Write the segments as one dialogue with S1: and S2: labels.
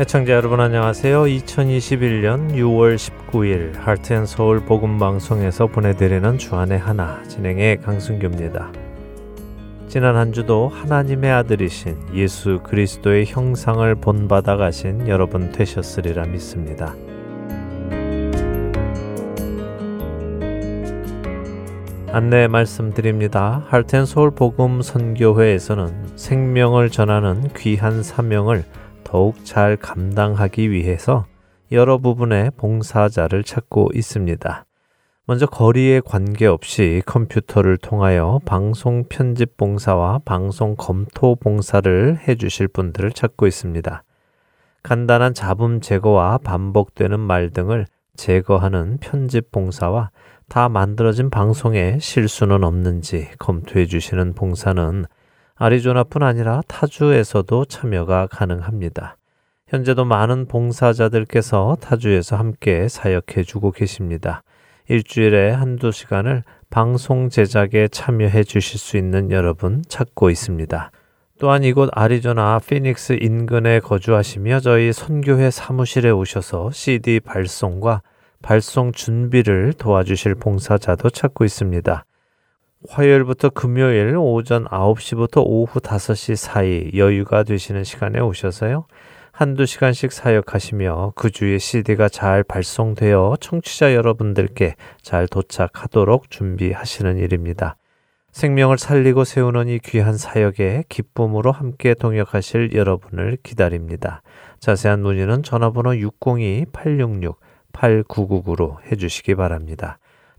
S1: 애청자 여러분 안녕하세요. 2021년 6월 19일 하트앤서울 복음방송에서 보내드리는 주안의 하나 진행의 강승규입니다. 지난 한 주도 하나님의 아들이신 예수 그리스도의 형상을 본받아 가신 여러분 되셨으리라 믿습니다. 안내 말씀드립니다. 할텐 서울 복음 선교회에서는 생명을 전하는 귀한 사명을 더욱 잘 감당하기 위해서 여러 부분의 봉사자를 찾고 있습니다. 먼저 거리에 관계없이 컴퓨터를 통하여 방송 편집 봉사와 방송 검토 봉사를 해주실 분들을 찾고 있습니다. 간단한 잡음 제거와 반복되는 말 등을 제거하는 편집 봉사와 다 만들어진 방송에 실수는 없는지 검토해 주시는 봉사는 아리조나뿐 아니라 타주에서도 참여가 가능합니다. 현재도 많은 봉사자들께서 타주에서 함께 사역해 주고 계십니다. 일주일에 한두 시간을 방송 제작에 참여해 주실 수 있는 여러분 찾고 있습니다. 또한 이곳 아리조나 피닉스 인근에 거주하시며 저희 선교회 사무실에 오셔서 CD 발송과 발송 준비를 도와주실 봉사자도 찾고 있습니다. 화요일부터 금요일 오전 9시부터 오후 5시 사이 여유가 되시는 시간에 오셔서요. 한두 시간씩 사역하시며 그 주에 CD가 잘 발송되어 청취자 여러분들께 잘 도착하도록 준비하시는 일입니다. 생명을 살리고 세우는 이 귀한 사역에 기쁨으로 함께 동역하실 여러분을 기다립니다. 자세한 문의는 전화번호 602-866-8999로 해주시기 바랍니다.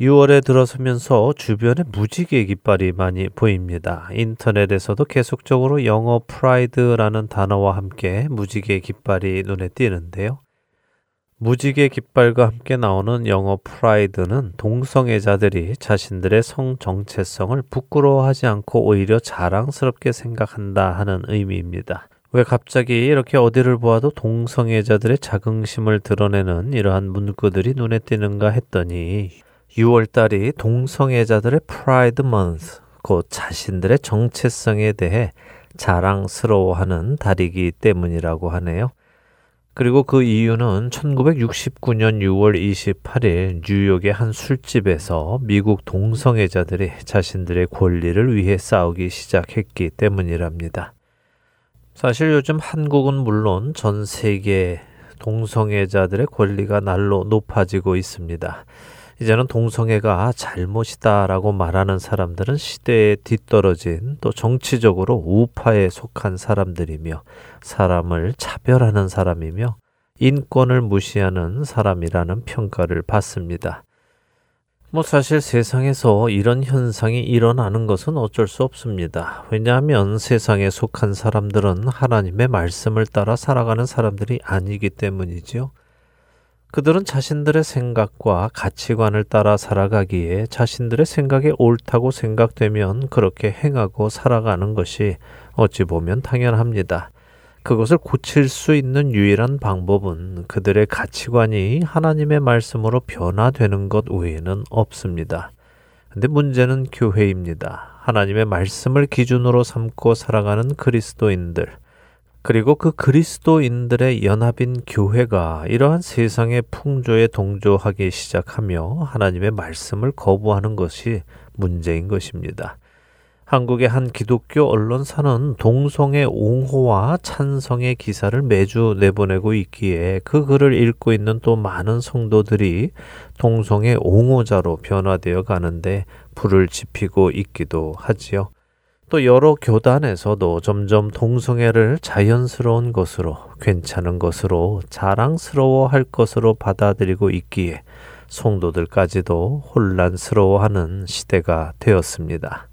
S1: 6월에 들어서면서 주변에 무지개 깃발이 많이 보입니다. 인터넷에서도 계속적으로 영어 pride라는 단어와 함께 무지개 깃발이 눈에 띄는데요. 무지개 깃발과 함께 나오는 영어 pride는 동성애자들이 자신들의 성 정체성을 부끄러워하지 않고 오히려 자랑스럽게 생각한다 하는 의미입니다. 왜 갑자기 이렇게 어디를 보아도 동성애자들의 자긍심을 드러내는 이러한 문구들이 눈에 띄는가 했더니 6월달이 동성애자들의 프라이드 먼스, 곧 자신들의 정체성에 대해 자랑스러워하는 달이기 때문이라고 하네요. 그리고 그 이유는 1969년 6월 28일 뉴욕의 한 술집에서 미국 동성애자들이 자신들의 권리를 위해 싸우기 시작했기 때문이랍니다. 사실 요즘 한국은 물론 전 세계 동성애자들의 권리가 날로 높아지고 있습니다. 이제는 동성애가 잘못이다라고 말하는 사람들은 시대에 뒤떨어진 또 정치적으로 우파에 속한 사람들이며 사람을 차별하는 사람이며 인권을 무시하는 사람이라는 평가를 받습니다. 뭐 사실 세상에서 이런 현상이 일어나는 것은 어쩔 수 없습니다. 왜냐하면 세상에 속한 사람들은 하나님의 말씀을 따라 살아가는 사람들이 아니기 때문이지요. 그들은 자신들의 생각과 가치관을 따라 살아가기에 자신들의 생각이 옳다고 생각되면 그렇게 행하고 살아가는 것이 어찌 보면 당연합니다. 그것을 고칠 수 있는 유일한 방법은 그들의 가치관이 하나님의 말씀으로 변화되는 것 외에는 없습니다. 근데 문제는 교회입니다. 하나님의 말씀을 기준으로 삼고 살아가는 그리스도인들, 그리고 그 그리스도인들의 연합인 교회가 이러한 세상의 풍조에 동조하기 시작하며 하나님의 말씀을 거부하는 것이 문제인 것입니다. 한국의 한 기독교 언론사는 동성애 옹호와 찬성의 기사를 매주 내보내고 있기에 그 글을 읽고 있는 또 많은 성도들이 동성애 옹호자로 변화되어 가는데 불을 지피고 있기도 하지요. 또 여러 교단에서도 점점 동성애를 자연스러운 것으로, 괜찮은 것으로, 자랑스러워 할 것으로 받아들이고 있기에 성도들까지도 혼란스러워하는 시대가 되었습니다.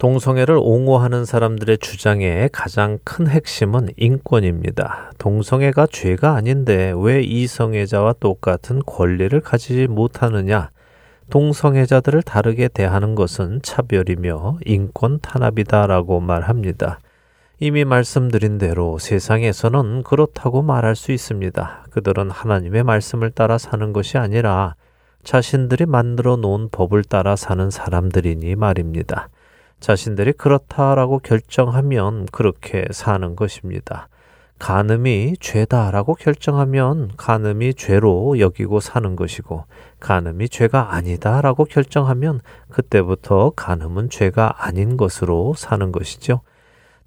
S1: 동성애를 옹호하는 사람들의 주장의 가장 큰 핵심은 인권입니다. 동성애가 죄가 아닌데 왜 이성애자와 똑같은 권리를 가지지 못하느냐? 동성애자들을 다르게 대하는 것은 차별이며 인권 탄압이다라고 말합니다. 이미 말씀드린 대로 세상에서는 그렇다고 말할 수 있습니다. 그들은 하나님의 말씀을 따라 사는 것이 아니라 자신들이 만들어 놓은 법을 따라 사는 사람들이니 말입니다. 자신들이 그렇다라고 결정하면 그렇게 사는 것입니다. 간음이 죄다라고 결정하면 간음이 죄로 여기고 사는 것이고 간음이 죄가 아니다라고 결정하면 그때부터 간음은 죄가 아닌 것으로 사는 것이죠.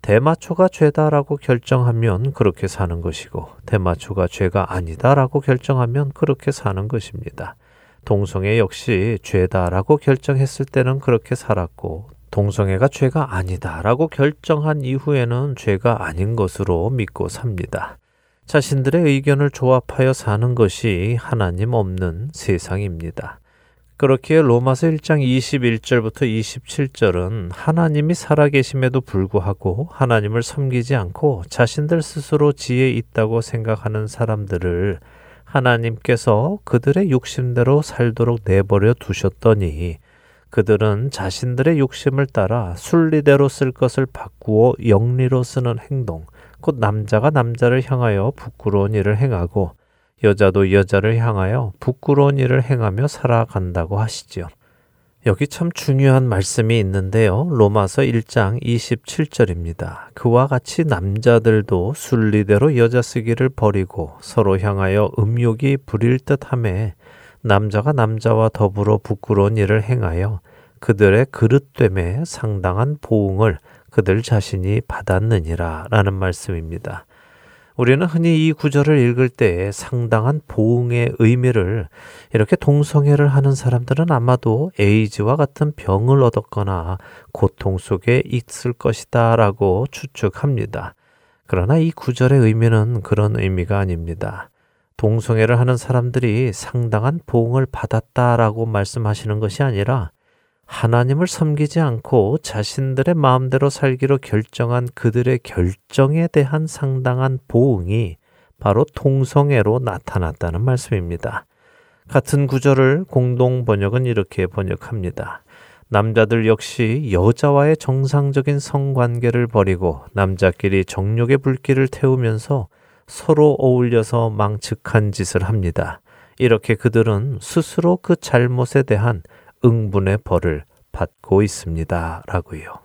S1: 대마초가 죄다라고 결정하면 그렇게 사는 것이고 대마초가 죄가 아니다라고 결정하면 그렇게 사는 것입니다. 동성애 역시 죄다라고 결정했을 때는 그렇게 살았고 동성애가 죄가 아니다라고 결정한 이후에는 죄가 아닌 것으로 믿고 삽니다. 자신들의 의견을 조합하여 사는 것이 하나님 없는 세상입니다. 그렇기에 로마서 1장 21절부터 27절은 하나님이 살아계심에도 불구하고 하나님을 섬기지 않고 자신들 스스로 지혜 있다고 생각하는 사람들을 하나님께서 그들의 욕심대로 살도록 내버려 두셨더니 그들은 자신들의 욕심을 따라 순리대로 쓸 것을 바꾸어 영리로 쓰는 행동, 곧 남자가 남자를 향하여 부끄러운 일을 행하고 여자도 여자를 향하여 부끄러운 일을 행하며 살아간다고 하시지요. 여기 참 중요한 말씀이 있는데요. 로마서 1장 27절입니다. 그와 같이 남자들도 순리대로 여자 쓰기를 버리고 서로 향하여 음욕이 부릴 듯함에 남자가 남자와 더불어 부끄러운 일을 행하여 그들의 그릇됨에 상당한 보응을 그들 자신이 받았느니라 라는 말씀입니다. 우리는 흔히 이 구절을 읽을 때 상당한 보응의 의미를 이렇게 동성애를 하는 사람들은 아마도 에이즈와 같은 병을 얻었거나 고통 속에 있을 것이다 라고 추측합니다. 그러나 이 구절의 의미는 그런 의미가 아닙니다. 동성애를 하는 사람들이 상당한 보응을 받았다라고 말씀하시는 것이 아니라 하나님을 섬기지 않고 자신들의 마음대로 살기로 결정한 그들의 결정에 대한 상당한 보응이 바로 동성애로 나타났다는 말씀입니다. 같은 구절을 공동 번역은 이렇게 번역합니다. 남자들 역시 여자와의 정상적인 성관계를 버리고 남자끼리 정욕의 불길을 태우면서 서로 어울려서 망측한 짓을 합니다. 이렇게 그들은 스스로 그 잘못에 대한 응분의 벌을 받고 있습니다. 라고요.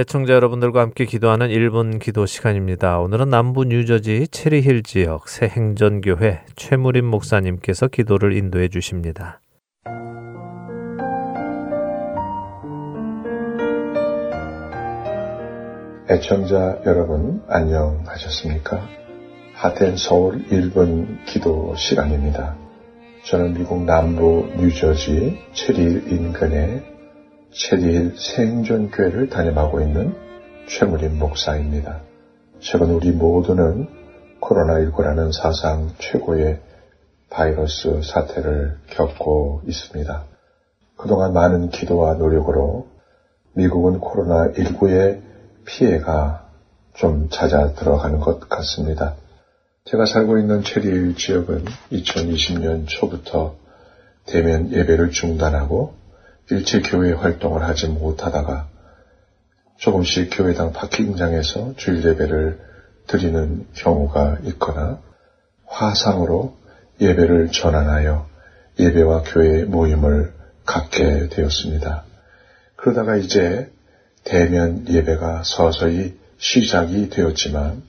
S1: 애청자 여러분들과 함께 기도하는 1분 기도 시간입니다. 오늘은 남부 뉴저지 체리힐 지역 새 행전교회 최무림 목사님께서 기도를 인도해 주십니다.
S2: 애청자 여러분 안녕하셨습니까? 하텐 서울 1분 기도 시간입니다. 저는 미국 남부 뉴저지 체리힐 인근의 체리힐 생존교회를 담임하고 있는 최무림 목사입니다. 최근 우리 모두는 코로나19라는 사상 최고의 바이러스 사태를 겪고 있습니다. 그동안 많은 기도와 노력으로 미국은 코로나19의 피해가 좀 잦아 들어가는 것 같습니다. 제가 살고 있는 체리일 지역은 2020년 초부터 대면 예배를 중단하고 일체 교회 활동을 하지 못하다가 조금씩 교회당 파킹장에서 주일 예배를 드리는 경우가 있거나 화상으로 예배를 전환하여 예배와 교회 모임을 갖게 되었습니다. 그러다가 이제 대면 예배가 서서히 시작이 되었지만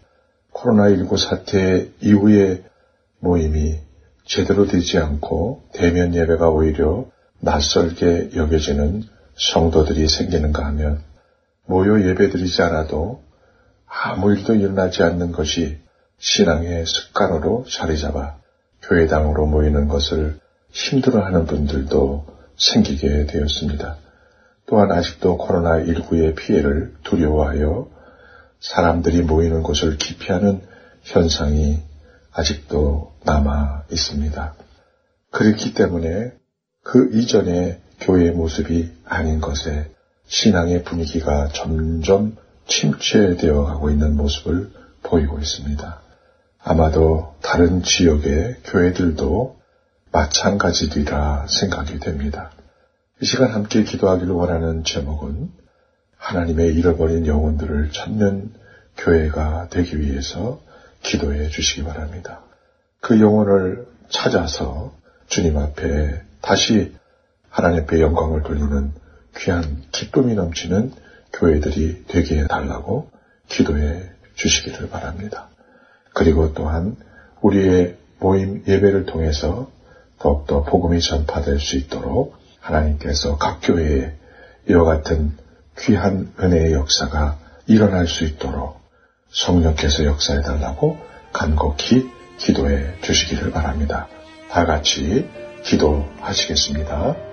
S2: 코로나19 사태 이후의 모임이 제대로 되지 않고 대면 예배가 오히려 낯설게 여겨지는 성도들이 생기는가 하면 모여 예배드리지 않아도 아무 일도 일어나지 않는 것이 신앙의 습관으로 자리 잡아 교회당으로 모이는 것을 힘들어하는 분들도 생기게 되었습니다. 또한 아직도 코로나19의 피해를 두려워하여 사람들이 모이는 곳을 기피하는 현상이 아직도 남아 있습니다. 그렇기 때문에 그 이전의 교회의 모습이 아닌 것에 신앙의 분위기가 점점 침체되어 가고 있는 모습을 보이고 있습니다. 아마도 다른 지역의 교회들도 마찬가지리라 생각이 됩니다. 이 시간 함께 기도하기를 원하는 제목은 하나님의 잃어버린 영혼들을 찾는 교회가 되기 위해서 기도해 주시기 바랍니다. 그 영혼을 찾아서 주님 앞에 다시 하나님 앞에 영광을 돌리는 귀한 기쁨이 넘치는 교회들이 되게 해달라고 기도해 주시기를 바랍니다. 그리고 또한 우리의 모임 예배를 통해서 더욱더 복음이 전파될 수 있도록 하나님께서 각 교회에 이와 같은 귀한 은혜의 역사가 일어날 수 있도록 성령께서 역사해 달라고 간곡히 기도해 주시기를 바랍니다. 다 같이 기도하시겠습니다.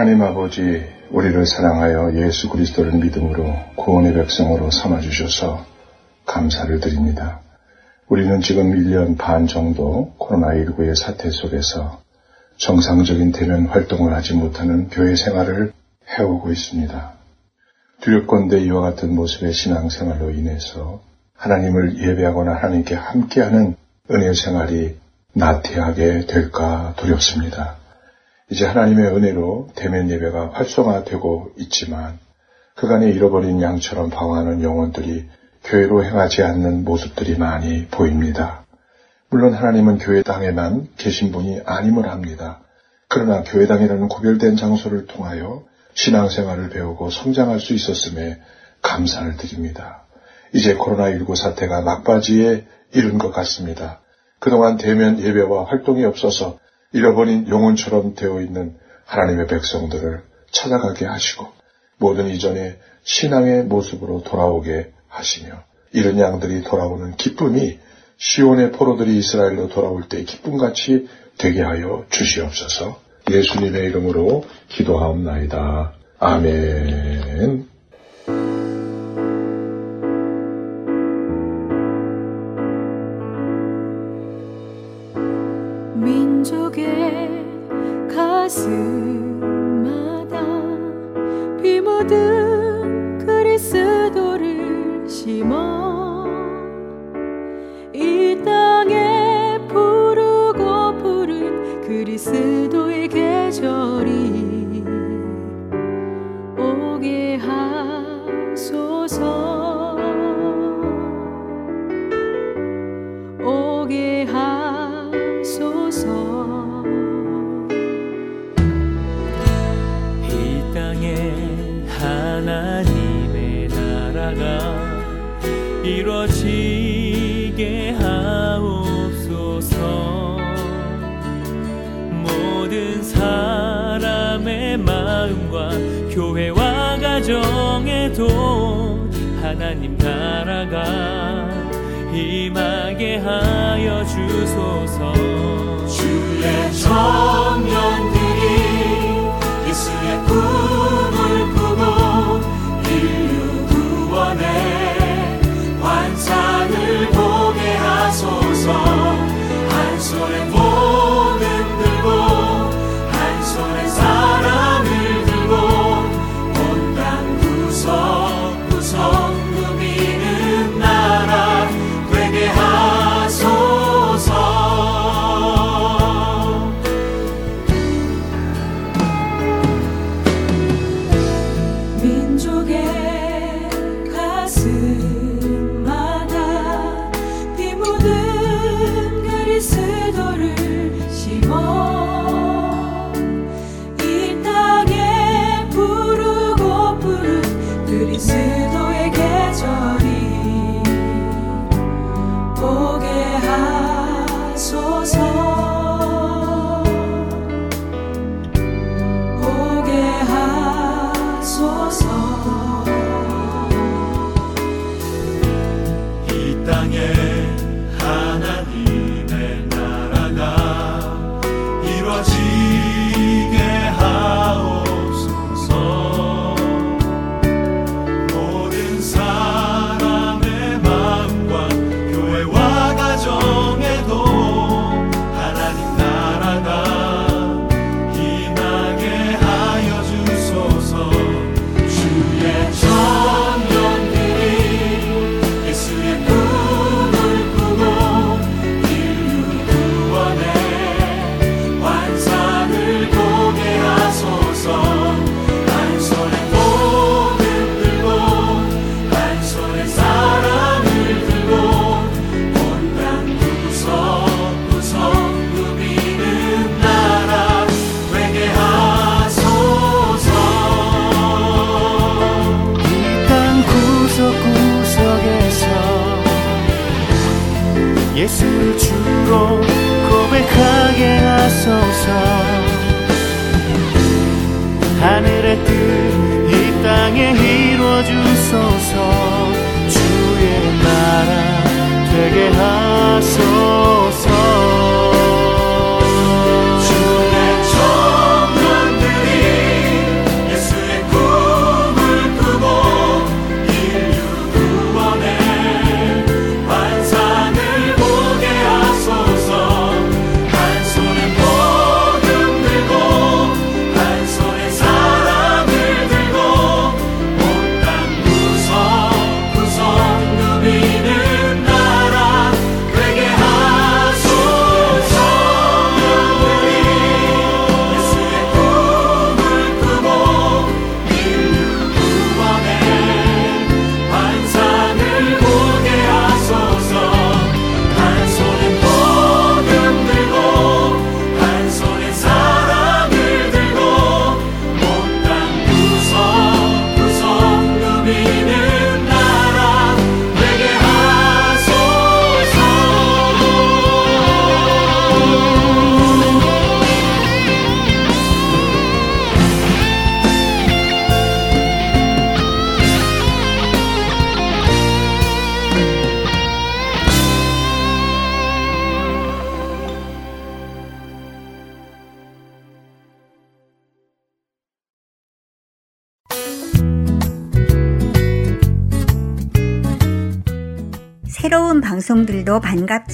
S2: 하나님 아버지, 우리를 사랑하여 예수 그리스도를 믿음으로 구원의 백성으로 삼아주셔서 감사를 드립니다. 우리는 지금 1년 반 정도 코로나19의 사태 속에서 정상적인 대면 활동을 하지 못하는 교회 생활을 해오고 있습니다. 두렵건대 이와 같은 모습의 신앙생활로 인해서 하나님을 예배하거나 하나님께 함께하는 은혜 생활이 나태하게 될까 두렵습니다. 이제 하나님의 은혜로 대면 예배가 활성화되고 있지만 그간에 잃어버린 양처럼 방황하는 영혼들이 교회로 행하지 않는 모습들이 많이 보입니다. 물론 하나님은 교회 당에만 계신 분이 아님을 합니다. 그러나 교회당이라는 구별된 장소를 통하여 신앙생활을 배우고 성장할 수 있었음에 감사를 드립니다. 이제 코로나19 사태가 막바지에 이른 것 같습니다. 그동안 대면 예배와 활동이 없어서 잃어버린 영혼처럼 되어 있는 하나님의 백성들을 찾아가게 하시고 모든 이전의 신앙의 모습으로 돌아오게 하시며 이런 양들이 돌아오는 기쁨이 시온의 포로들이 이스라엘로 돌아올 때의 기쁨같이 되게 하여 주시옵소서 예수님의 이름으로 기도하옵나이다. 아멘.
S3: 심어. 이 땅에 부르고 부른 그리스
S4: 임하게 하여 주소서.
S5: 주의 청년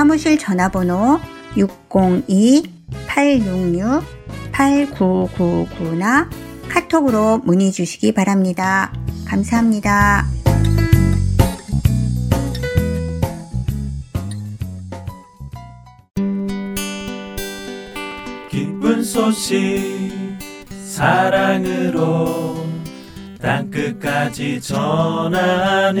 S6: 사무실 전화번호 602-866-8999나 카톡으로 문의 주시기 바랍니다. 감사합니다.
S5: 기쁜 소식 사랑으로 땅끝까지 전하는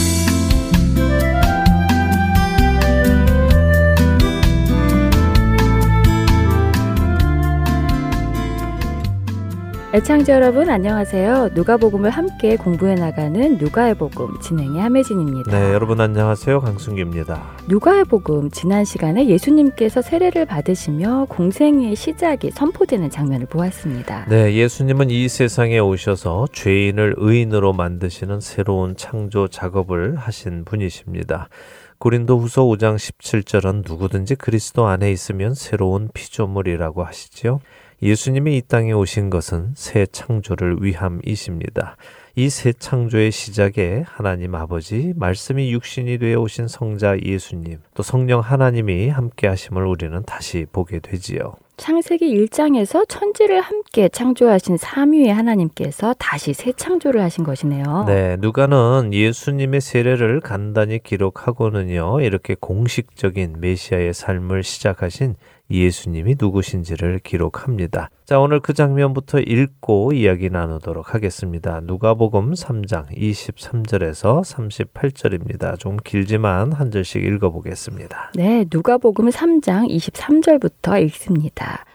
S7: 애창자 여러분 안녕하세요. 누가복음을 함께 공부해 나가는 누가의 복음 진행의 함혜진입니다.
S1: 네, 여러분 안녕하세요. 강순기입니다.
S7: 누가의 복음 지난 시간에 예수님께서 세례를 받으시며 공생의 시작이 선포되는 장면을 보았습니다.
S1: 네, 예수님은 이 세상에 오셔서 죄인을 의인으로 만드시는 새로운 창조 작업을 하신 분이십니다. 고린도 후서 5장 17절은 누구든지 그리스도 안에 있으면 새로운 피조물이라고 하시지요. 예수님이 이 땅에 오신 것은 새 창조를 위함이십니다. 이 새 창조의 시작에 하나님 아버지, 말씀이 육신이 되어 오신 성자 예수님, 또 성령 하나님이 함께 하심을 우리는 다시 보게 되지요.
S7: 창세기 1장에서 천지를 함께 창조하신 삼위의 하나님께서 다시 새 창조를 하신 것이네요.
S1: 네, 누가는 예수님의 세례를 간단히 기록하고는요, 이렇게 공식적인 메시아의 삶을 시작하신 예수님이 누구신지를 기록합니다. 자, 오늘 그 장면부터 읽고 이야기 나누도록 하겠습니다. 누가복음 3장 23절에서 38절입니다. 좀 길지만 한 절씩 읽어보겠습니다.
S7: 네, 누가복음 3장 23절부터 읽습니다.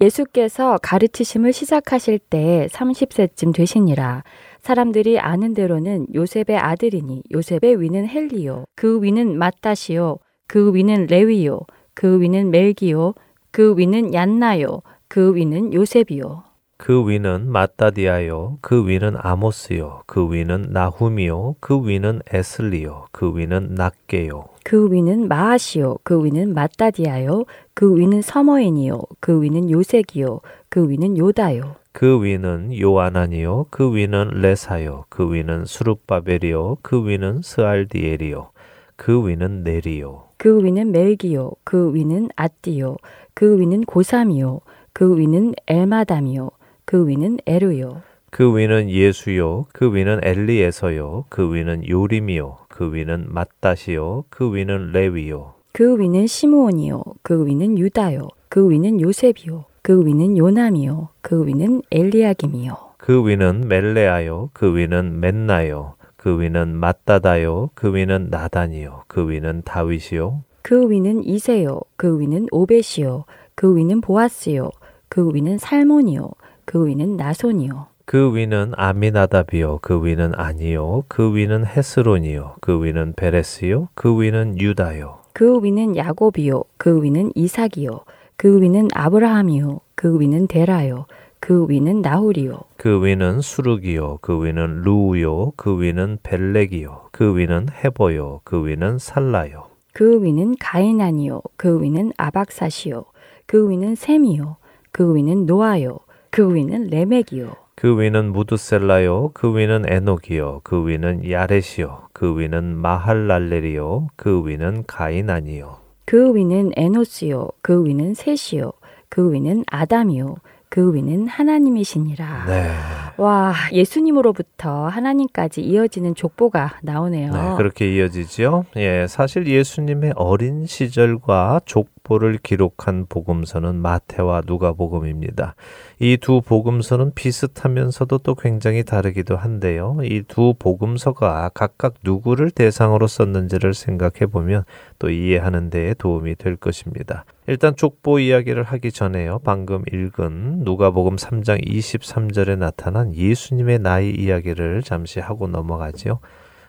S7: 예수께서 가르치심을 시작하실 때 30세쯤 되시니라. 사람들이 아는 대로는 요셉의 아들이니 요셉의 위는 헬리요. 그 위는 마따시요. 그 위는 레위요. 그 위는 멜기요. 그 위는 얀나요. 그 위는 요셉이요.
S1: 그 위는 마따디아요. 그 위는 아모스요. 그 위는 나훔이요. 그 위는 에슬리요. 그 위는 낫게요.
S7: 그 위는 마하시요. 그 위는 마따디아요. 그 위는 서머인이요. 그 위는 요색이요. 그 위는 요다요.
S1: 그 위는 요아난이요. 그 위는 레사요. 그 위는 수룹바벨이요. 그 위는 스알디엘이요. 그 위는 네리요.
S7: 그 위는 멜기요. 그 위는 아띠요. 그 위는 고삼이요. 그 위는 엘마담이요. 그 위는 에루요.
S1: 그 위는 예수요. 그 위는 엘리에서요. 그 위는 요림이요. 그 위는 마따시요. 그 위는 레위요.
S7: 그 위는 시므온이요. 그 위는 유다요. 그 위는 요셉이요. 그 위는 요남이요. 그 위는 엘리야김이요.
S1: 그 위는 멜레아요. 그 위는 맨나요. 그 위는 마따다요. 그 위는 나단이요. 그 위는 다윗이요.
S7: 그 위는 이세요. 그 위는 오벳이요. 그 위는 보아스요. 그 위는 살몬이요. 그 위는 나손이요.
S1: 그 위는 아미나답이요. 그 위는 아니요. 그 위는 헤스론이요. 그 위는 베레스요. 그 위는 유다요.
S7: 그 위는 야곱이요. 그 위는 이삭이요. 그 위는 아브라함이요. 그 위는 데라요. 그 위는 나홀이요.
S1: 그 위는 수룩이요. 그 위는 루우요. 그 위는 벨렉이요. 그 위는 헤보요. 그 위는 살라요.
S7: 그 위는 가이난이요. 그 위는 아박사시요. 그 위는 셈이요. 그 위는 노아요. 그 위는 레멕이요.
S1: 그 위는 무드셀라요. 그 위는 에녹이요. 그 위는 야렛이요. 그 위는 마할랄렐이요. 그 위는 가이난이요.
S7: 그 위는 에노스요. 그 위는 셋이요. 그 위는 아담이요. 그 위는 하나님이시니라.
S1: 네.
S7: 와, 예수님으로부터 하나님까지 이어지는 족보가 나오네요.
S1: 네, 그렇게 이어지죠. 예, 사실 예수님의 어린 시절과 족보 족보를 기록한 복음서는 마태와 누가복음입니다. 이 두 복음서는 비슷하면서도 또 굉장히 다르기도 한데요. 이 두 복음서가 각각 누구를 대상으로 썼는지를 생각해 보면 또 이해하는 데에 도움이 될 것입니다. 일단 족보 이야기를 하기 전에요. 방금 읽은 누가복음 3장 23절에 나타난 예수님의 나이 이야기를 잠시 하고 넘어가지요.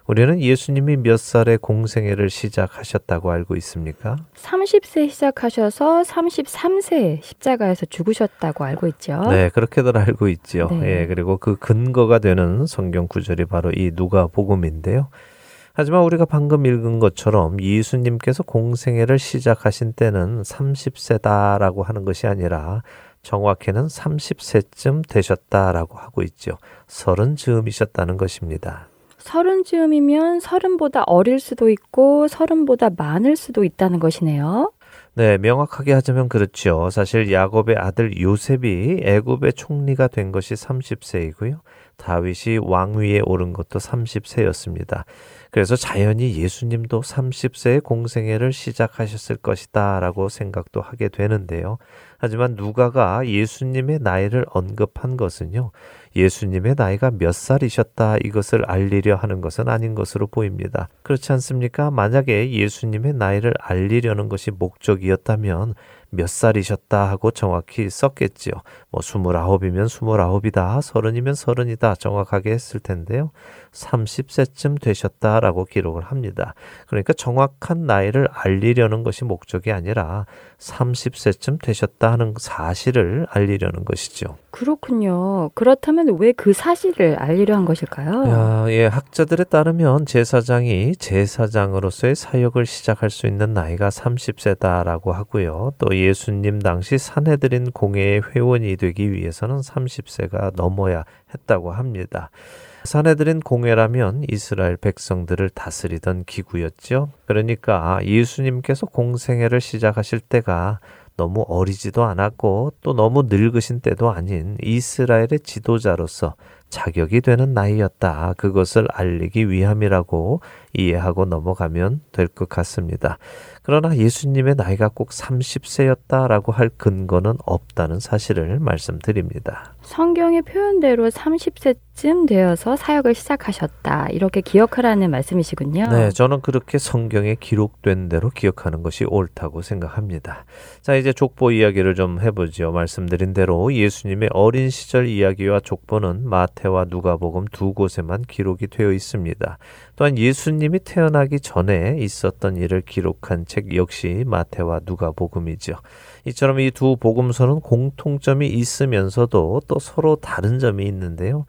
S1: 우리는 예수님이 몇 살에 공생애를 시작하셨다고 알고 있습니까?
S7: 30세 시작하셔서 33세 십자가에서 죽으셨다고 알고 있죠.
S1: 네, 그렇게들 알고 있죠.
S7: 네.
S1: 예, 그리고 그 근거가 되는 성경 구절이 바로 이 누가복음인데요. 하지만 우리가 방금 읽은 것처럼 예수님께서 공생애를 시작하신 때는 30세다라고 하는 것이 아니라 정확히는 30세쯤 되셨다라고 하고 있죠. 서른 즈음이셨다는 것입니다.
S7: 서른 즈음이면 서른보다 어릴 수도 있고 서른보다 많을 수도 있다는 것이네요.
S1: 네, 명확하게 하자면 그렇죠. 사실 야곱의 아들 요셉이 애굽의 총리가 된 것이 30세이고요. 다윗이 왕위에 오른 것도 30세였습니다. 그래서 자연히 예수님도 30세의 공생애를 시작하셨을 것이다 라고 생각도 하게 되는데요. 하지만 누가가 예수님의 나이를 언급한 것은요. 예수님의 나이가 몇 살이셨다 이것을 알리려 하는 것은 아닌 것으로 보입니다. 그렇지 않습니까? 만약에 예수님의 나이를 알리려는 것이 목적이었다면 몇 살이셨다 하고 정확히 썼겠지요. 뭐 스물아홉이면 스물아홉이다, 서른이면 서른이다 정확하게 했을 텐데요. 30세쯤 되셨다라고 기록을 합니다. 그러니까 정확한 나이를 알리려는 것이 목적이 아니라 30세쯤 되셨다 하는 사실을 알리려는 것이죠.
S7: 그렇군요. 그렇다면 왜 그 사실을 알리려 한 것일까요?
S1: 야, 예, 학자들에 따르면 제사장이 제사장으로서의 사역을 시작할 수 있는 나이가 30세다라고 하고요. 또 예수님 당시 산해드린 공회의 회원이 되기 위해서는 30세가 넘어야 했다고 합니다. 사내들인 공회라면 이스라엘 백성들을 다스리던 기구였죠. 그러니까 예수님께서 공생애를 시작하실 때가 너무 어리지도 않았고 또 너무 늙으신 때도 아닌 이스라엘의 지도자로서 자격이 되는 나이였다. 그것을 알리기 위함이라고 이해하고 넘어가면 될 것 같습니다. 그러나 예수님의 나이가 꼭 30세였다라고 할 근거는 없다는 사실을 말씀드립니다.
S7: 성경의 표현대로 30세쯤 되어서 사역을 시작하셨다. 이렇게 기억하라는 말씀이시군요.
S1: 네, 저는 그렇게 성경에 기록된 대로 기억하는 것이 옳다고 생각합니다. 자, 이제 족보 이야기를 좀 해보죠. 말씀드린 대로 예수님의 어린 시절 이야기와 족보는 마태와 누가복음 두 곳에만 기록이 되어 있습니다. 또한 예수님이 태어나기 전에 있었던 일을 기록한 책 역시 마태와 누가복음이죠. 이처럼 이 두 복음서는 공통점이 있으면서도 또 서로 다른 점이 있는데요.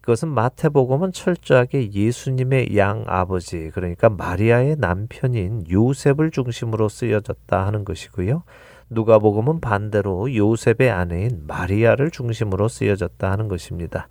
S1: 그것은 마태복음은 철저하게 예수님의 양 아버지, 그러니까 마리아의 남편인 요셉을 중심으로 쓰여졌다 하는 것이고요. 누가복음은 반대로 요셉의 아내인 마리아를 중심으로 쓰여졌다 하는 것입니다.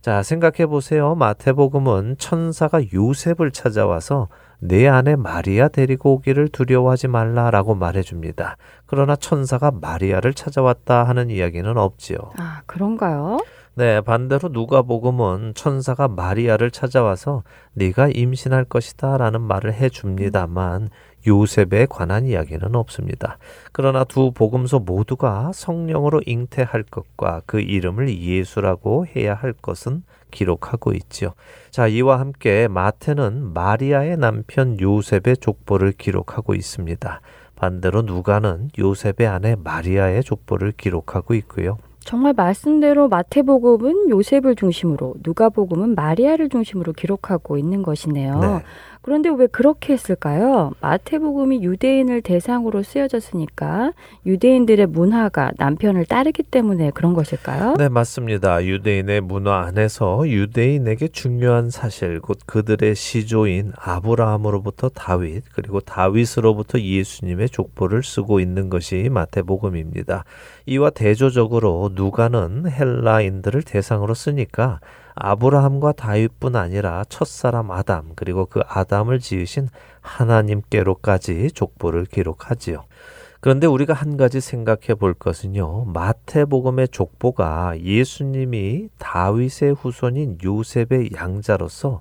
S1: 자, 생각해 보세요. 마태복음은 천사가 요셉을 찾아와서 내 아내 마리아 데리고 오기를 두려워하지 말라라고 말해 줍니다. 그러나 천사가 마리아를 찾아왔다 하는 이야기는 없지요.
S7: 아, 그런가요?
S1: 네, 반대로 누가복음은 천사가 마리아를 찾아와서 네가 임신할 것이다라는 말을 해 줍니다만 요셉에 관한 이야기는 없습니다. 그러나 두 복음서 모두가 성령으로 잉태할 것과 그 이름을 예수라고 해야 할 것은 기록하고 있지요. 자, 이와 함께 마태는 마리아의 남편 요셉의 족보를 기록하고 있습니다. 반대로 누가는 요셉의 아내 마리아의 족보를 기록하고 있고요.
S7: 정말 말씀대로 마태복음은 요셉을 중심으로, 누가복음은 마리아를 중심으로 기록하고 있는 것이네요.
S1: 네.
S7: 그런데 왜 그렇게 했을까요? 마태복음이 유대인을 대상으로 쓰여졌으니까 유대인들의 문화가 남편을 따르기 때문에 그런 것일까요?
S1: 네, 맞습니다. 유대인의 문화 안에서 유대인에게 중요한 사실, 곧 그들의 시조인 아브라함으로부터 다윗, 그리고 다윗으로부터 예수님의 족보를 쓰고 있는 것이 마태복음입니다. 이와 대조적으로 누가는 헬라인들을 대상으로 쓰니까 아브라함과 다윗뿐 아니라 첫사람 아담 그리고 그 아담을 지으신 하나님께로까지 족보를 기록하지요. 그런데 우리가 한 가지 생각해 볼 것은요. 마태복음의 족보가 예수님이 다윗의 후손인 요셉의 양자로서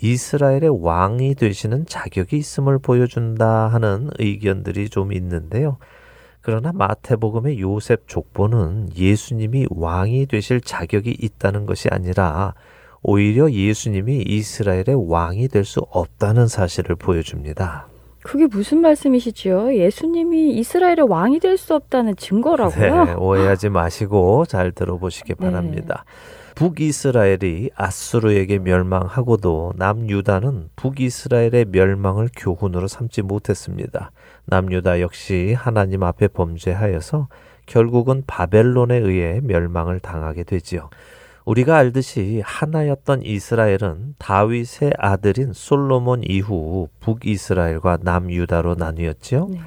S1: 이스라엘의 왕이 되시는 자격이 있음을 보여준다 하는 의견들이 좀 있는데요. 그러나 마태복음의 요셉 족보는 예수님이 왕이 되실 자격이 있다는 것이 아니라 오히려 예수님이 이스라엘의 왕이 될 수 없다는 사실을 보여줍니다.
S7: 그게 무슨 말씀이시지요? 예수님이 이스라엘의 왕이 될 수 없다는 증거라고요?
S1: 네, 오해하지 마시고 잘 들어보시기
S7: 네.
S1: 바랍니다. 북이스라엘이 아수르에게 멸망하고도 남유다는 북이스라엘의 멸망을 교훈으로 삼지 못했습니다. 남유다 역시 하나님 앞에 범죄하여서 결국은 바벨론에 의해 멸망을 당하게 되지요. 우리가 알듯이 하나였던 이스라엘은 다윗의 아들인 솔로몬 이후 북이스라엘과 남유다로 나뉘었지요.
S7: 네.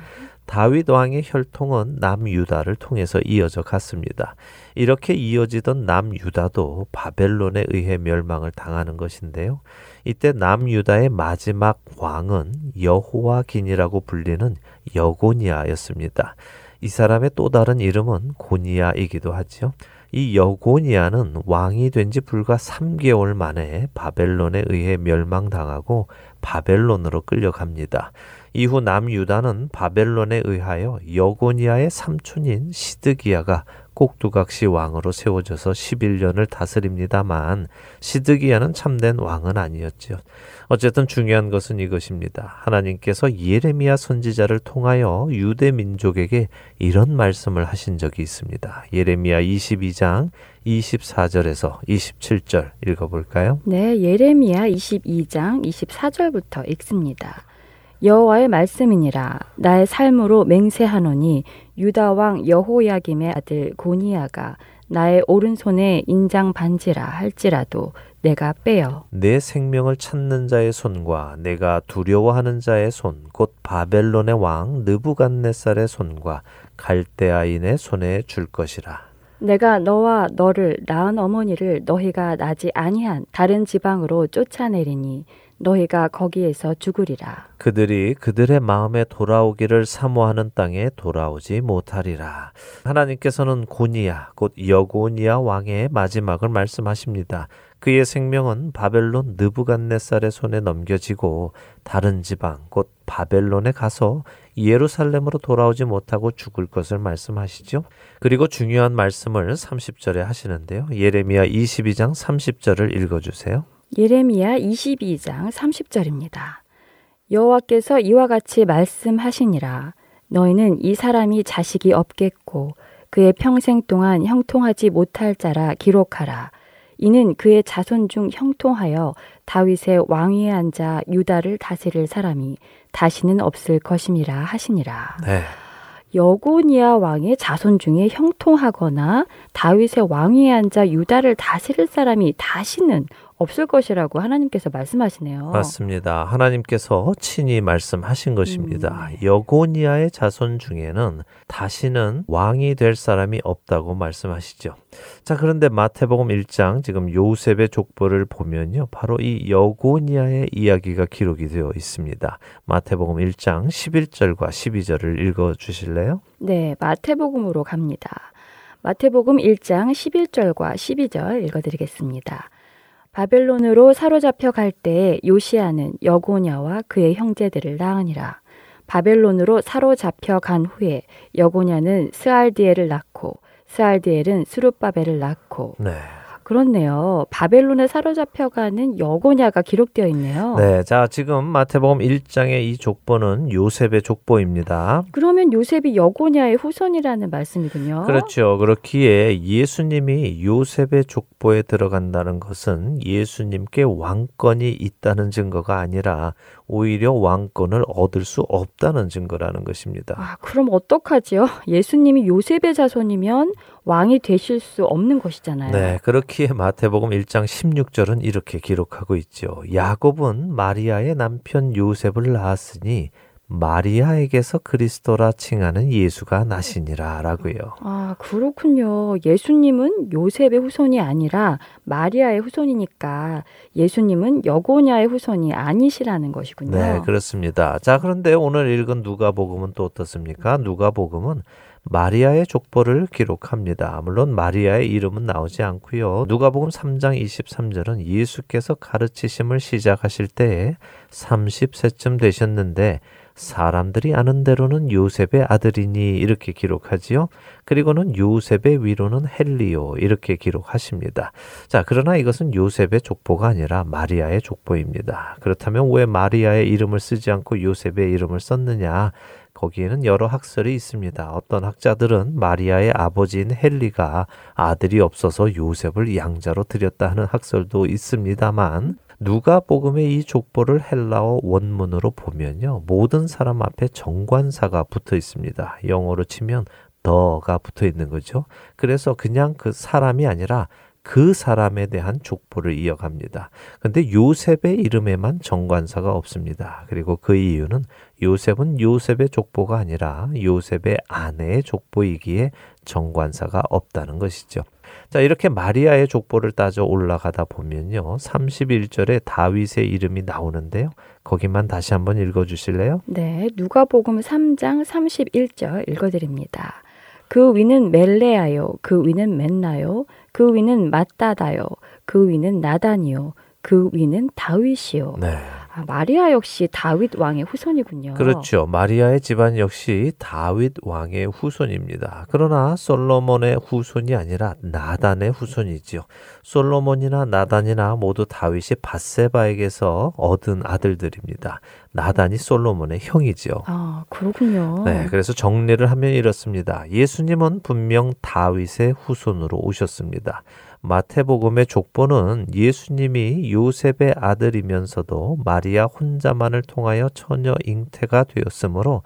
S1: 다윗 왕의 혈통은 남유다를 통해서 이어져 갔습니다. 이렇게 이어지던 남유다도 바벨론에 의해 멸망을 당하는 것인데요. 이때 남유다의 마지막 왕은 여호와긴이라고 불리는 여고니아였습니다. 이 사람의 또 다른 이름은 고니아이기도 하지요. 이 여고니아는 왕이 된 지 불과 3개월 만에 바벨론에 의해 멸망당하고 바벨론으로 끌려갑니다. 이후 남유다는 바벨론에 의하여 여고니아의 삼촌인 시드기야가 꼭두각시 왕으로 세워져서 11년을 다스립니다만 시드기야는 참된 왕은 아니었지요. 어쨌든 중요한 것은 이것입니다. 하나님께서 예레미야 선지자를 통하여 유대 민족에게 이런 말씀을 하신 적이 있습니다. 예레미야 22장 24절에서 27절 읽어 볼까요?
S7: 네, 예레미야 22장 24절부터 읽습니다. 여호와의 말씀이니라 나의 삶으로 맹세하노니 유다 왕 여호야김의 아들 고니야가 나의 오른손에 인장 반지라 할지라도 내가 빼어
S1: 내 생명을 찾는 자의 손과 내가 두려워하는 자의 손, 곧 바벨론의 왕 느부갓네살의 손과 갈대아인의 손에 줄 것이라.
S7: 내가 너와 너를 낳은 어머니를 너희가 나지 아니한 다른 지방으로 쫓아내리니 너희가 거기에서 죽으리라.
S1: 그들이 그들의 마음에 돌아오기를 사모하는 땅에 돌아오지 못하리라. 하나님께서는 고니야, 곧 여고니야 왕의 마지막을 말씀하십니다. 그의 생명은 바벨론 느부갓네살의 손에 넘겨지고 다른 지방, 곧 바벨론에 가서 예루살렘으로 돌아오지 못하고 죽을 것을 말씀하시죠. 그리고 중요한 말씀을 30절에 하시는데요. 예레미야 22장 30절을 읽어주세요.
S7: 예레미야 22장 30절입니다. 여호와께서 이와 같이 말씀하시니라 너희는 이 사람이 자식이 없겠고 그의 평생 동안 형통하지 못할 자라 기록하라 이는 그의 자손 중 형통하여 다윗의 왕위에 앉아 유다를 다스릴 사람이 다시는 없을 것임이라 하시니라.
S1: 네.
S7: 여고니아 왕의 자손 중에 형통하거나 다윗의 왕위에 앉아 유다를 다스릴 사람이 다시는 없을 것이라고 하나님께서 말씀하시네요.
S1: 맞습니다. 하나님께서 친히 말씀하신 것입니다. 여고니아의 자손 중에는 다시는 왕이 될 사람이 없다고 말씀하시죠. 자, 그런데 마태복음 1장 지금 요셉의 족보를 보면요. 바로 이 여고니아의 이야기가 기록이 되어 있습니다. 마태복음 1장 11절과 12절을 읽어 주실래요?
S7: 네, 마태복음으로 갑니다. 마태복음 1장 11절과 12절 읽어 드리겠습니다. 바벨론으로 사로잡혀 갈때 요시아는 여고냐와 그의 형제들을 낳으니라. 바벨론으로 사로잡혀 간 후에 여고냐는 스알디엘을 낳고 스알디엘은 수룹바벨을 낳고
S1: 네.
S7: 그렇네요. 바벨론에 사로잡혀가는 여고냐가 기록되어 있네요.
S1: 네. 자, 지금 마태복음 1장의 이 족보는 요셉의 족보입니다.
S7: 그러면 요셉이 여고냐의 후손이라는 말씀이군요.
S1: 그렇죠. 그렇기에 예수님이 요셉의 족보에 들어간다는 것은 예수님께 왕권이 있다는 증거가 아니라 오히려 왕권을 얻을 수 없다는 증거라는 것입니다.
S7: 아, 그럼 어떡하지요? 예수님이 요셉의 자손이면 왕이 되실 수 없는 것이잖아요.
S1: 네, 그렇기에 마태복음 1장 16절은 이렇게 기록하고 있죠. 야곱은 마리아의 남편 요셉을 낳았으니 마리아에게서 그리스도라 칭하는 예수가 나시니라라고요.
S7: 아, 그렇군요. 예수님은 요셉의 후손이 아니라 마리아의 후손이니까 예수님은 여고냐의 후손이 아니시라는 것이군요.
S1: 네, 그렇습니다. 자, 그런데 오늘 읽은 누가복음은 또 어떻습니까? 누가복음은 마리아의 족보를 기록합니다. 물론 마리아의 이름은 나오지 않고요. 누가복음 3장 23절은 예수께서 가르치심을 시작하실 때에 30세쯤 되셨는데 사람들이 아는 대로는 요셉의 아들이니 이렇게 기록하지요. 그리고는 요셉의 위로는 헬리오 이렇게 기록하십니다. 자, 그러나 이것은 요셉의 족보가 아니라 마리아의 족보입니다. 그렇다면 왜 마리아의 이름을 쓰지 않고 요셉의 이름을 썼느냐? 거기에는 여러 학설이 있습니다. 어떤 학자들은 마리아의 아버지인 헬리가 아들이 없어서 요셉을 양자로 하는 학설도 있습니다만 누가 복음의 이 족보를 헬라어 원문으로 보면요. 모든 사람 앞에 정관사가 붙어 있습니다. 영어로 치면 더가 붙어 있는 거죠. 그래서 그냥 그 사람이 아니라 그 사람에 대한 족보를 이어갑니다. 근데 요셉의 이름에만 정관사가 없습니다. 그리고 그 이유는 요셉은 요셉의 족보가 아니라 요셉의 아내의 족보이기에 정관사가 없다는 것이죠. 자, 이렇게 마리아의 족보를 따져 올라가다 보면요. 31절에 다윗의 이름이 나오는데요. 거기만 다시 한번 읽어 주실래요?
S7: 네, 누가복음 3장 31절 읽어 드립니다. 그 위는 멜레아요, 그 위는 맨나요, 그 위는 맞다다요, 그 위는 나단이요, 그 위는 다윗이요.
S1: 네.
S7: 아, 마리아 역시 다윗 왕의 후손이군요.
S1: 그렇죠. 마리아의 집안 역시 다윗 왕의 후손입니다. 그러나 솔로몬의 후손이 아니라 나단의 후손이지요. 솔로몬이나 나단이나 모두 다윗이 바세바에게서 얻은 아들들입니다. 나단이 솔로몬의 형이지요.
S7: 아, 그렇군요.
S1: 네, 그래서 정리를 하면 이렇습니다. 예수님은 분명 다윗의 후손으로 오셨습니다. 마태복음의 족보는 예수님이 요셉의 아들이면서도 마리아 혼자만을 통하여 처녀 잉태가 되었으므로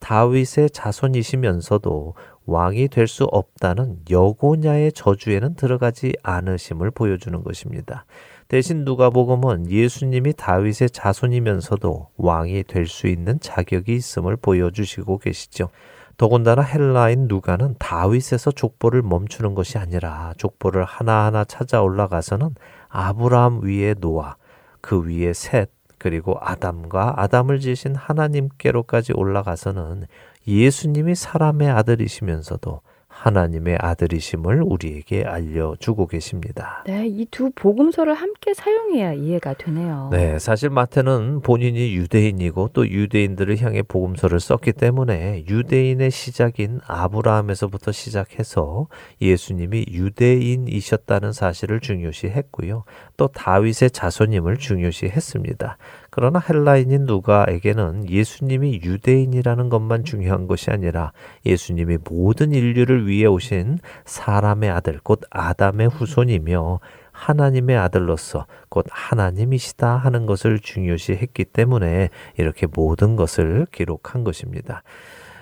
S1: 다윗의 자손이시면서도 왕이 될 수 없다는 여고냐의 저주에는 들어가지 않으심을 보여주는 것입니다. 대신 누가복음은 예수님이 다윗의 자손이면서도 왕이 될 수 있는 자격이 있음을 보여주시고 계시죠. 더군다나 헬라인 누가는 다윗에서 족보를 멈추는 것이 아니라 족보를 하나하나 찾아 올라가서는 아브라함 위에 노아, 그 위에 셋, 그리고 아담과 아담을 지으신 하나님께로까지 올라가서는 예수님이 사람의 아들이시면서도 하나님의 아들이심을 우리에게 알려주고 계십니다.
S7: 네, 이 두 복음서를 함께 사용해야 이해가 되네요.
S1: 네, 사실 마태는 본인이 유대인이고 또 유대인들을 향해 복음서를 썼기 때문에 유대인의 시작인 아브라함에서부터 시작해서 예수님이 유대인이셨다는 사실을 중요시 했고요. 또 다윗의 자손임을 중요시 했습니다. 그러나 헬라인인 누가에게는 예수님이 유대인이라는 것만 중요한 것이 아니라 예수님이 모든 인류를 위해 오신 사람의 아들, 곧 아담의 후손이며 하나님의 아들로서 곧 하나님이시다 하는 것을 중요시 했기 때문에 이렇게 모든 것을 기록한 것입니다.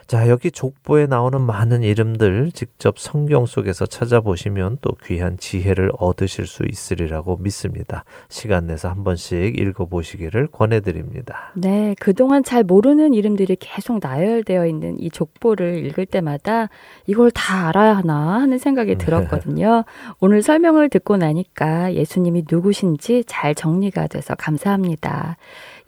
S1: 자, 여기 족보에 나오는 많은 이름들 직접 성경 속에서 찾아보시면 또 귀한 지혜를 얻으실 수 있으리라고 믿습니다. 시간 내서 한 번씩 읽어보시기를 권해드립니다.
S7: 네, 그동안 잘 모르는 이름들이 계속 나열되어 있는 이 족보를 읽을 때마다 이걸 다 알아야 하나 하는 생각이 들었거든요. 오늘 설명을 듣고 나니까 예수님이 누구신지 잘 정리가 돼서 감사합니다.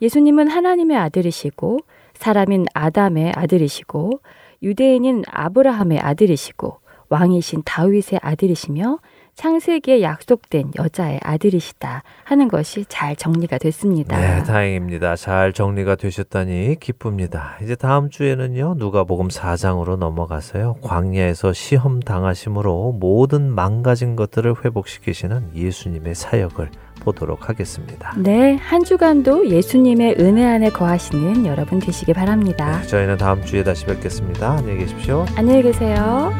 S7: 예수님은 하나님의 아들이시고 사람인 아담의 아들이시고 유대인인 아브라함의 아들이시고 왕이신 다윗의 아들이시며 창세기에 약속된 여자의 아들이시다 하는 것이 잘 정리가 됐습니다.
S1: 네, 다행입니다. 잘 정리가 되셨다니 기쁩니다. 이제 다음 주에는요, 누가복음 4장으로 넘어가서요, 광야에서 시험 당하심으로 모든 망가진 것들을 회복시키시는 예수님의 사역을 보도록 하겠습니다.
S7: 네, 한 주간도 예수님의 은혜 안에 거하시는 여러분 되시기 바랍니다.
S1: 네, 저희는 다음 주에 다시 뵙겠습니다. 안녕히 계십시오.
S7: 안녕히 계세요.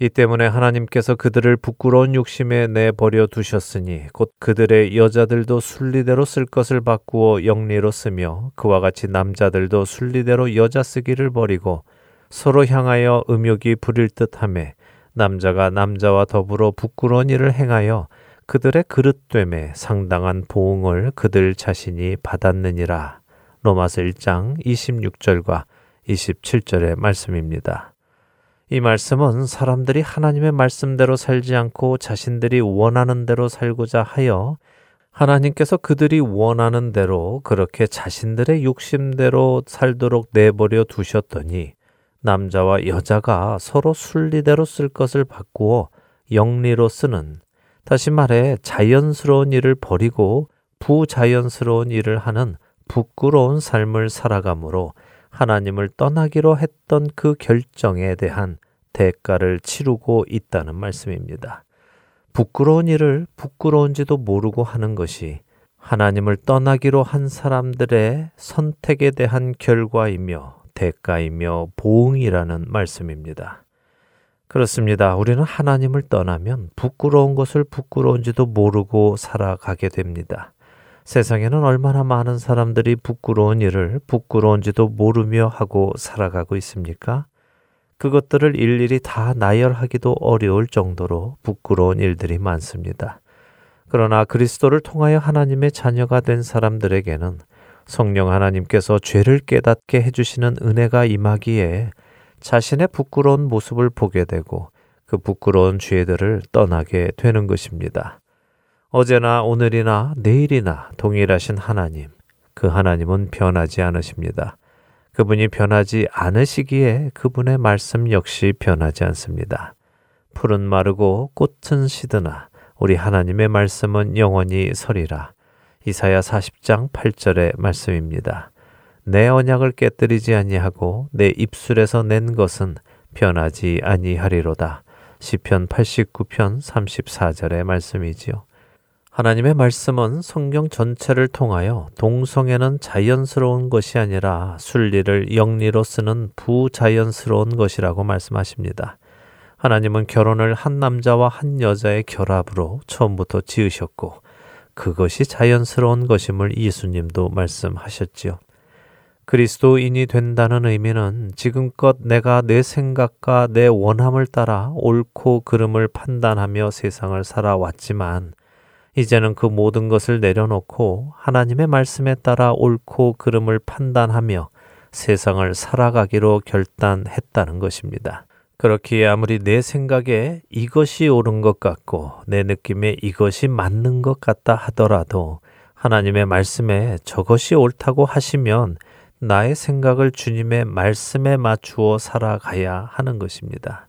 S1: 이 때문에 하나님께서 그들을 부끄러운 욕심에 내버려 두셨으니 곧 그들의 여자들도 순리대로 쓸 것을 바꾸어 영리로 쓰며 그와 같이 남자들도 순리대로 여자 쓰기를 버리고 서로 향하여 음욕이 부릴 듯함에 남자가 남자와 더불어 부끄러운 일을 행하여 그들의 그릇됨에 상당한 보응을 그들 자신이 받았느니라. 로마서 1장 26절과 27절의 말씀입니다. 이 말씀은 사람들이 하나님의 말씀대로 살지 않고 자신들이 원하는 대로 살고자 하여 하나님께서 그들이 원하는 대로 그렇게 자신들의 욕심대로 살도록 내버려 두셨더니 남자와 여자가 서로 순리대로 쓸 것을 바꾸어 영리로 쓰는 다시 말해 자연스러운 일을 버리고 부자연스러운 일을 하는 부끄러운 삶을 살아가므로 하나님을 떠나기로 했던 그 결정에 대한 대가를 치르고 있다는 말씀입니다. 부끄러운 일을 부끄러운지도 모르고 하는 것이 하나님을 떠나기로 한 사람들의 선택에 대한 결과이며 대가이며 보응이라는 말씀입니다. 그렇습니다. 우리는 하나님을 떠나면 부끄러운 것을 부끄러운지도 모르고 살아가게 됩니다. 세상에는 얼마나 많은 사람들이 부끄러운 일을 부끄러운지도 모르며 하고 살아가고 있습니까? 그것들을 일일이 다 나열하기도 어려울 정도로 부끄러운 일들이 많습니다. 그러나 그리스도를 통하여 하나님의 자녀가 된 사람들에게는 성령 하나님께서 죄를 깨닫게 해주시는 은혜가 임하기에 자신의 부끄러운 모습을 보게 되고 그 부끄러운 죄들을 떠나게 되는 것입니다. 어제나 오늘이나 내일이나 동일하신 하나님, 그 하나님은 변하지 않으십니다. 그분이 변하지 않으시기에 그분의 말씀 역시 변하지 않습니다. 풀은 마르고 꽃은 시드나 우리 하나님의 말씀은 영원히 서리라. 이사야 40장 8절의 말씀입니다. 내 언약을 깨뜨리지 아니하고 내 입술에서 낸 것은 변하지 아니하리로다. 시편 89편 34절의 말씀이지요. 하나님의 말씀은 성경 전체를 통하여 동성애는 자연스러운 것이 아니라 순리를 영리로 쓰는 부자연스러운 것이라고 말씀하십니다. 하나님은 결혼을 한 남자와 한 여자의 결합으로 처음부터 지으셨고 그것이 자연스러운 것임을 예수님도 말씀하셨지요. 그리스도인이 된다는 의미는 지금껏 내가 내 생각과 내 원함을 따라 옳고 그름을 판단하며 세상을 살아왔지만 이제는 그 모든 것을 내려놓고 하나님의 말씀에 따라 옳고 그름을 판단하며 세상을 살아가기로 결단했다는 것입니다. 그렇기에 아무리 내 생각에 이것이 옳은 것 같고 내 느낌에 이것이 맞는 것 같다 하더라도 하나님의 말씀에 저것이 옳다고 하시면 나의 생각을 주님의 말씀에 맞추어 살아가야 하는 것입니다.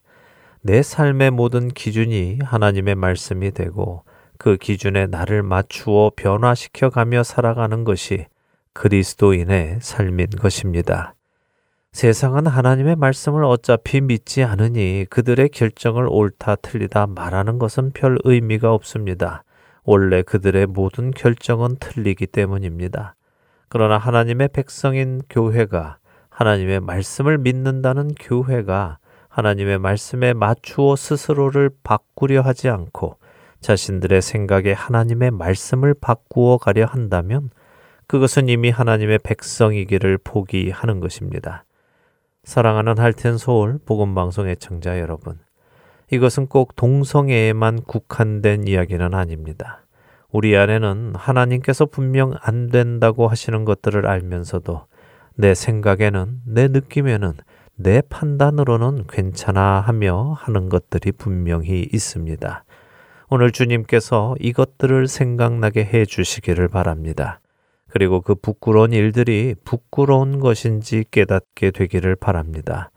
S1: 내 삶의 모든 기준이 하나님의 말씀이 되고 그 기준에 나를 맞추어 변화시켜 가며 살아가는 것이 그리스도인의 삶인 것입니다. 세상은 하나님의 말씀을 어차피 믿지 않으니 그들의 결정을 옳다 틀리다 말하는 것은 별 의미가 없습니다. 원래 그들의 모든 결정은 틀리기 때문입니다. 그러나 하나님의 백성인 교회가 하나님의 말씀을 믿는다는 교회가 하나님의 말씀에 맞추어 스스로를 바꾸려 하지 않고 자신들의 생각에 하나님의 말씀을 바꾸어 가려 한다면 그것은 이미 하나님의 백성이기를 포기하는 것입니다. 사랑하는 할텐 서울 복음 방송 애청자 여러분. 이것은 꼭 동성애에만 국한된 이야기는 아닙니다. 우리 안에는 하나님께서 분명 안 된다고 하시는 것들을 알면서도 내 생각에는 내 느낌에는 내 판단으로는 괜찮아 하며 하는 것들이 분명히 있습니다. 오늘 주님께서 이것들을 생각나게 해 주시기를 바랍니다. 그리고 그 부끄러운 일들이 부끄러운 것인지 깨닫게 되기를 바랍니다.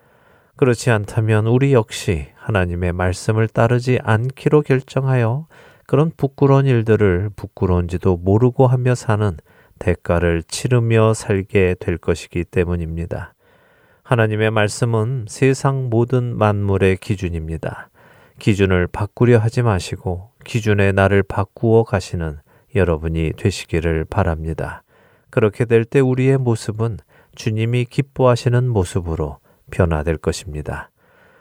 S1: 그렇지 않다면 우리 역시 하나님의 말씀을 따르지 않기로 결정하여 그런 부끄러운 일들을 부끄러운지도 모르고 하며 사는 대가를 치르며 살게 될 것이기 때문입니다. 하나님의 말씀은 세상 모든 만물의 기준입니다. 기준을 바꾸려 하지 마시고 기준의 나를 바꾸어 가시는 여러분이 되시기를 바랍니다. 그렇게 될 때 우리의 모습은 주님이 기뻐하시는 모습으로 변화될 것입니다.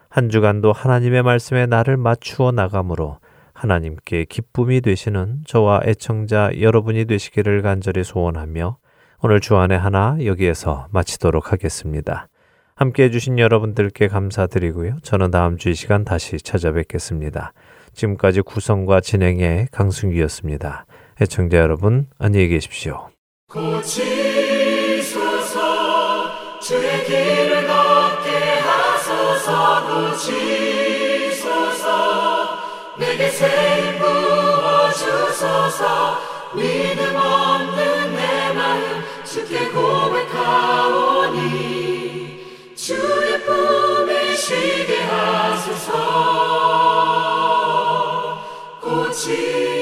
S1: 한 주간도 하나님의 말씀에 나를 맞추어 나가므로 하나님께 기쁨이 되시는 저와 애청자 여러분이 되시기를 간절히 소원하며 오늘 주안의 하나 여기에서 마치도록 하겠습니다. 함께 해주신 여러분들께 감사드리고요. 저는 다음 주 이 시간 다시 찾아뵙겠습니다. 지금까지 구성과 진행의 강승기였습니다. 애청자 여러분, 안녕히 계십시오.
S5: 고치소서 주의 길을 걷게 하소서 고치소서 내게 새힘 부어주소서 믿음 없는 내 마음 주께 고백하오 지게 하소서.
S4: 꽃이